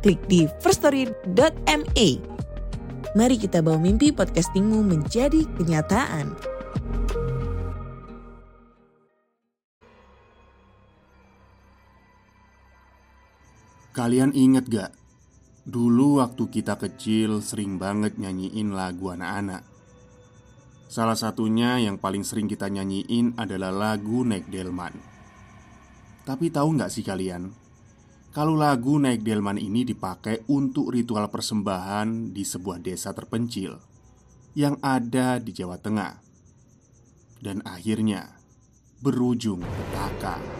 klik di firststory.me. Mari kita bawa mimpi podcastingmu menjadi kenyataan. Kalian inget gak? Dulu waktu kita kecil sering banget nyanyiin lagu anak-anak Salah satunya yang paling sering kita nyanyiin adalah lagu Naik Delman Tapi tahu nggak sih kalian? Kalau lagu Naik Delman ini dipakai untuk ritual persembahan di sebuah desa terpencil Yang ada di Jawa Tengah. Dan akhirnya berujung petaka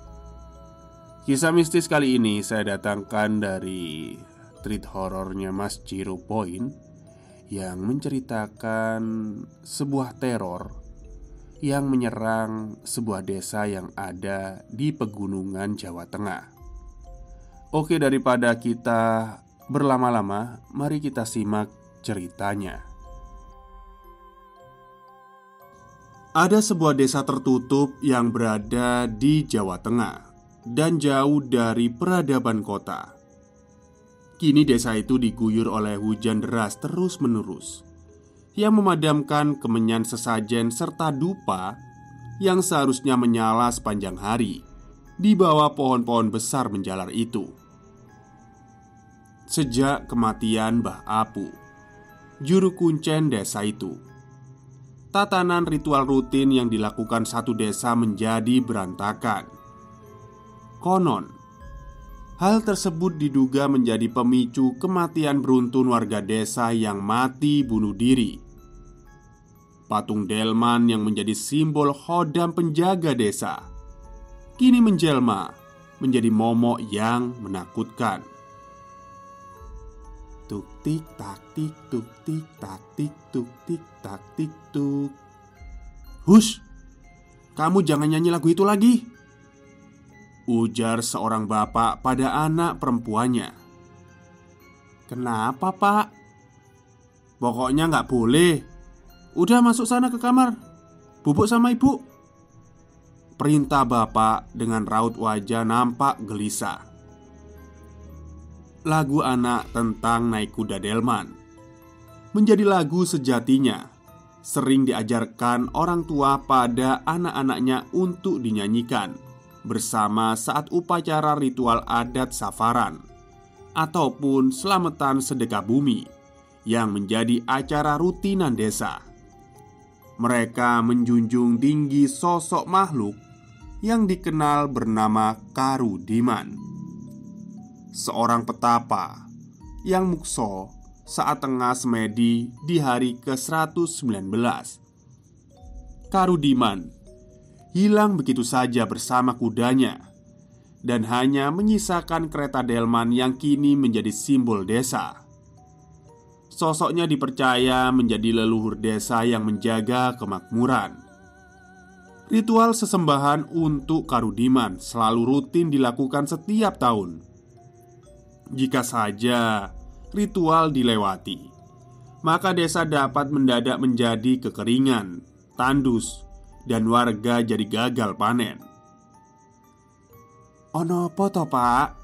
Kisah mistis kali ini saya datangkan dari treat horornya Mas Jiro Point Yang menceritakan sebuah teror Yang menyerang sebuah desa yang ada di pegunungan Jawa Tengah. Oke daripada kita berlama-lama Mari kita simak ceritanya. Ada sebuah desa tertutup yang berada di Jawa Tengah dan jauh dari peradaban kota. Kini desa itu diguyur oleh hujan deras terus-menerus yang memadamkan kemenyan sesajen serta dupa yang seharusnya menyala sepanjang hari di bawah pohon-pohon besar menjalar itu. Sejak kematian Mbah Apu, juru kuncen desa itu, tatanan ritual rutin yang dilakukan satu desa menjadi berantakan Konon, hal tersebut diduga menjadi pemicu kematian beruntun warga desa yang mati bunuh diri. Patung delman yang menjadi simbol hodam penjaga desa kini menjelma menjadi momok yang menakutkan. Tuk tik tak tik tuk tik tak tik tuk tik tak tik tuk. Hush, kamu jangan nyanyi lagu itu lagi. Ujar seorang bapak pada anak perempuannya. Kenapa pak? Pokoknya nggak boleh. Udah masuk sana ke kamar Bubuk sama ibu. Perintah bapak dengan raut wajah nampak gelisah. Lagu anak tentang naik kuda delman Menjadi lagu sejatinya Sering diajarkan orang tua pada anak-anaknya untuk dinyanyikan bersama saat upacara ritual adat safaran ataupun selamatan sedekah bumi yang menjadi acara rutinan desa. Mereka menjunjung tinggi sosok makhluk yang dikenal bernama Karu Diman, seorang petapa yang mukso saat tengah semedi di hari ke-119. Karudiman hilang begitu saja bersama kudanya dan hanya menyisakan kereta delman yang kini menjadi simbol desa. Sosoknya dipercaya menjadi leluhur desa yang menjaga kemakmuran. Ritual sesembahan untuk Karudiman selalu rutin dilakukan setiap tahun. Jika saja ritual dilewati, maka desa dapat mendadak menjadi kekeringan, tandus, dan warga jadi gagal panen. Ono poto pak?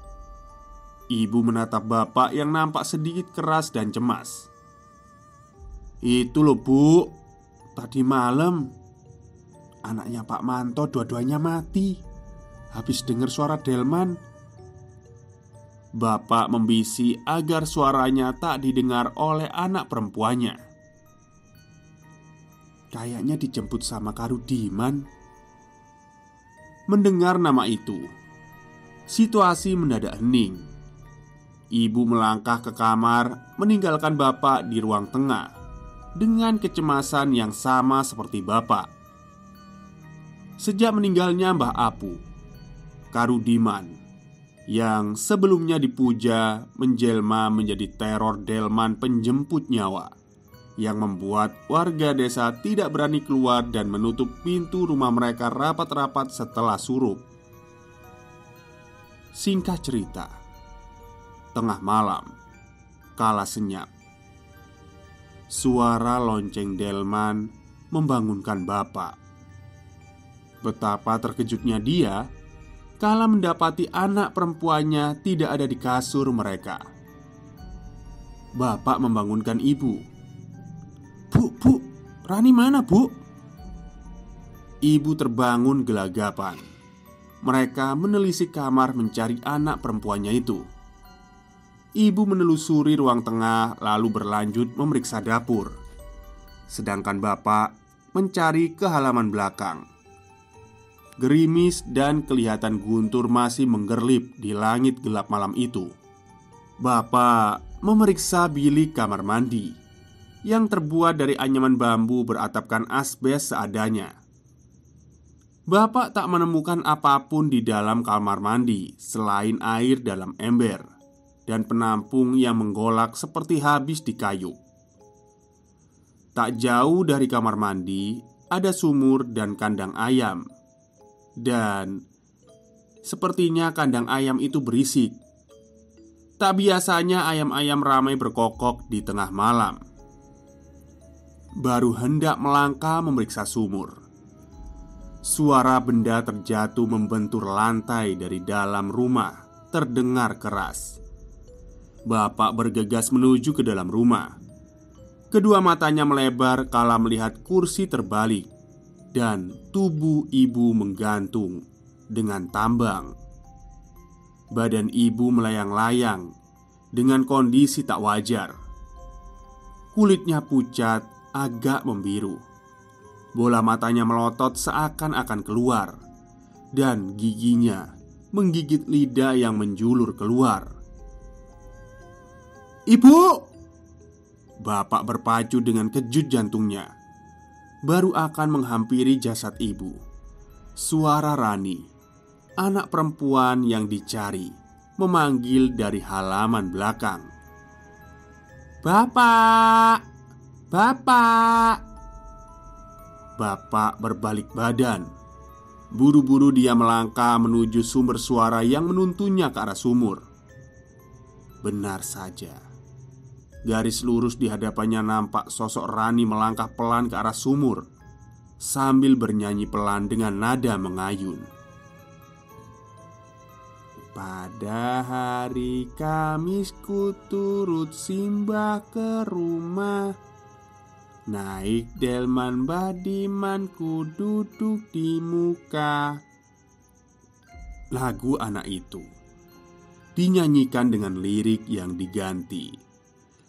Ibu menatap bapak yang nampak sedikit keras dan cemas. Itu loh bu. Tadi malam Anaknya Pak Manto dua-duanya mati. Habis dengar suara Delman Bapak membisi agar suaranya tak didengar oleh anak perempuannya Kayaknya dijemput sama Karudiman. Mendengar nama itu Situasi mendadak hening. Ibu melangkah ke kamar Meninggalkan bapak di ruang tengah Dengan kecemasan yang sama seperti bapak. Sejak meninggalnya Mbah Apu Karudiman Yang sebelumnya dipuja Menjelma menjadi teror delman penjemput nyawa Yang membuat warga desa tidak berani keluar Dan menutup pintu rumah mereka rapat-rapat setelah surup Singkat cerita Tengah malam Kala senyap Suara lonceng delman Membangunkan bapak Betapa terkejutnya dia kala mendapati anak perempuannya tidak ada di kasur mereka. Bapak membangunkan ibu. "Bu, Bu, Rani mana, Bu?" Ibu terbangun gelagapan. Mereka menelisik kamar mencari anak perempuannya itu. Ibu menelusuri ruang tengah, lalu berlanjut memeriksa dapur, sedangkan bapak mencari ke halaman belakang. Gerimis dan kelihatan guntur masih menggerlip di langit gelap malam itu. Bapak memeriksa bilik kamar mandi yang terbuat dari anyaman bambu beratapkan asbes seadanya. Bapak tak menemukan apa pun di dalam kamar mandi selain air dalam ember dan penampung yang menggolak seperti habis dikayuh. Tak jauh dari kamar mandi ada sumur dan kandang ayam dan sepertinya kandang ayam itu berisik. Tak biasanya ayam-ayam ramai berkokok di tengah malam. Baru hendak melangkah memeriksa sumur. Suara benda terjatuh membentur lantai dari dalam rumah terdengar keras. Bapak bergegas menuju ke dalam rumah. Kedua matanya melebar kala melihat kursi terbalik dan tubuh ibu menggantung dengan tambang. Badan ibu melayang-layang dengan kondisi tak wajar. Kulitnya pucat, agak membiru. Bola matanya melotot seakan-akan keluar, dan giginya menggigit lidah yang menjulur keluar. "Ibu!" Bapak berpacu dengan kejut jantungnya baru akan menghampiri jasad ibu. Suara Rani, anak perempuan yang dicari, memanggil dari halaman belakang. "Bapak, bapak!" Bapak berbalik badan. Buru-buru dia melangkah menuju sumber suara yang menuntunnya ke arah sumur. Benar saja Garis lurus di hadapannya nampak sosok Rani melangkah pelan ke arah sumur Sambil bernyanyi pelan dengan nada mengayun Pada hari Kamis ku turut simbah ke rumah Naik delman badiman ku duduk di muka Lagu anak itu Dinyanyikan dengan lirik yang diganti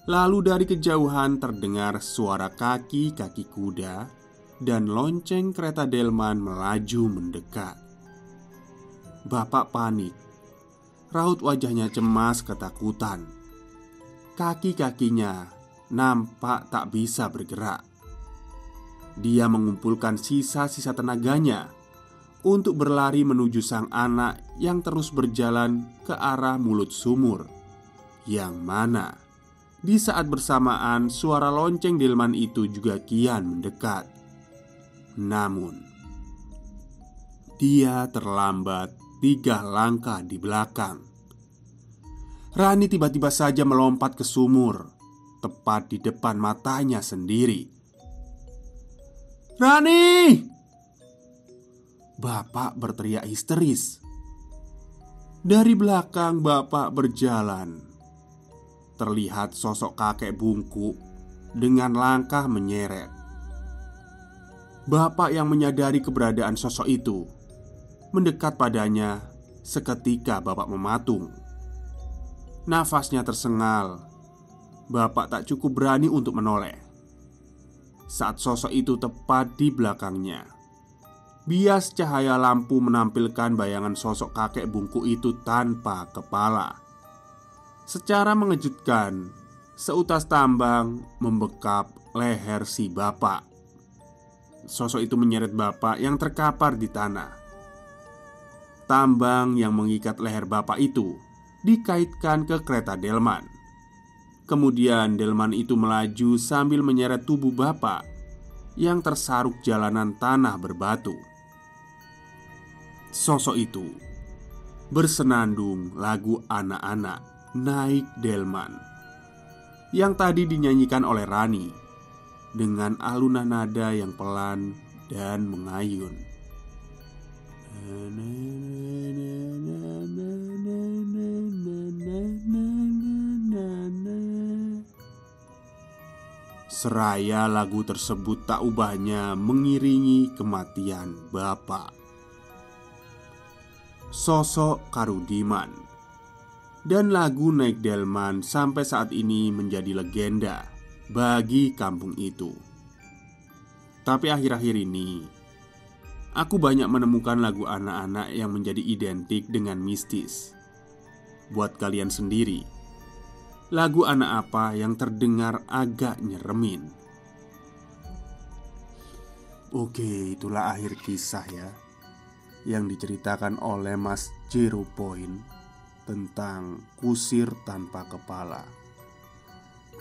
Lalu dari kejauhan terdengar suara kaki-kaki kuda dan lonceng kereta delman melaju mendekat. Bapak panik. Raut wajahnya cemas ketakutan. Kaki-kakinya nampak tak bisa bergerak. Dia mengumpulkan sisa-sisa tenaganya untuk berlari menuju sang anak yang terus berjalan ke arah mulut sumur, yang mana di saat bersamaan, suara lonceng delman itu juga kian mendekat. Namun, dia terlambat tiga langkah di belakang. Rani tiba-tiba saja melompat ke sumur, tepat di depan matanya sendiri. "Rani!" Bapak berteriak histeris. Dari belakang, bapak berjalan terlihat sosok kakek bungkuk dengan langkah menyeret. Bapak yang menyadari keberadaan sosok itu mendekat padanya. Seketika bapak mematung. Nafasnya tersengal. Bapak tak cukup berani untuk menoleh. Saat sosok itu tepat di belakangnya, bias cahaya lampu menampilkan bayangan sosok kakek bungku itu tanpa kepala. Secara mengejutkan, seutas tambang membekap leher si bapak. Sosok itu menyeret bapak yang terkapar di tanah. Tambang yang mengikat leher bapak itu dikaitkan ke kereta delman. Kemudian delman itu melaju sambil menyeret tubuh bapak yang tersaruk jalanan tanah berbatu. Sosok itu bersenandung lagu anak-anak naik delman yang tadi dinyanyikan oleh Rani dengan alunan nada yang pelan dan mengayun. Seraya lagu tersebut tak ubahnya mengiringi kematian Bapak. Sosok Karudiman. Dan lagu Naik Delman sampai saat ini menjadi legenda bagi kampung itu. Tapi akhir-akhir ini Aku banyak menemukan lagu anak-anak yang menjadi identik dengan mistis. Buat kalian sendiri Lagu anak apa yang terdengar agak nyeremin? Oke, itulah akhir kisah ya Yang diceritakan oleh Mas Zero Point Tentang kusir tanpa kepala.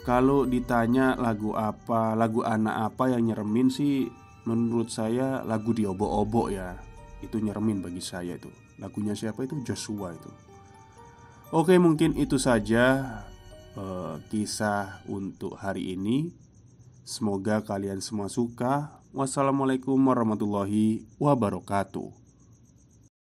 Kalau ditanya lagu apa, lagu anak apa yang nyeremin sih Menurut saya lagu di obok ya. Itu nyeremin bagi saya itu. Lagunya siapa itu? Joshua itu. Oke mungkin itu saja uh, kisah untuk hari ini. Semoga kalian semua suka. Wassalamualaikum warahmatullahi wabarakatuh.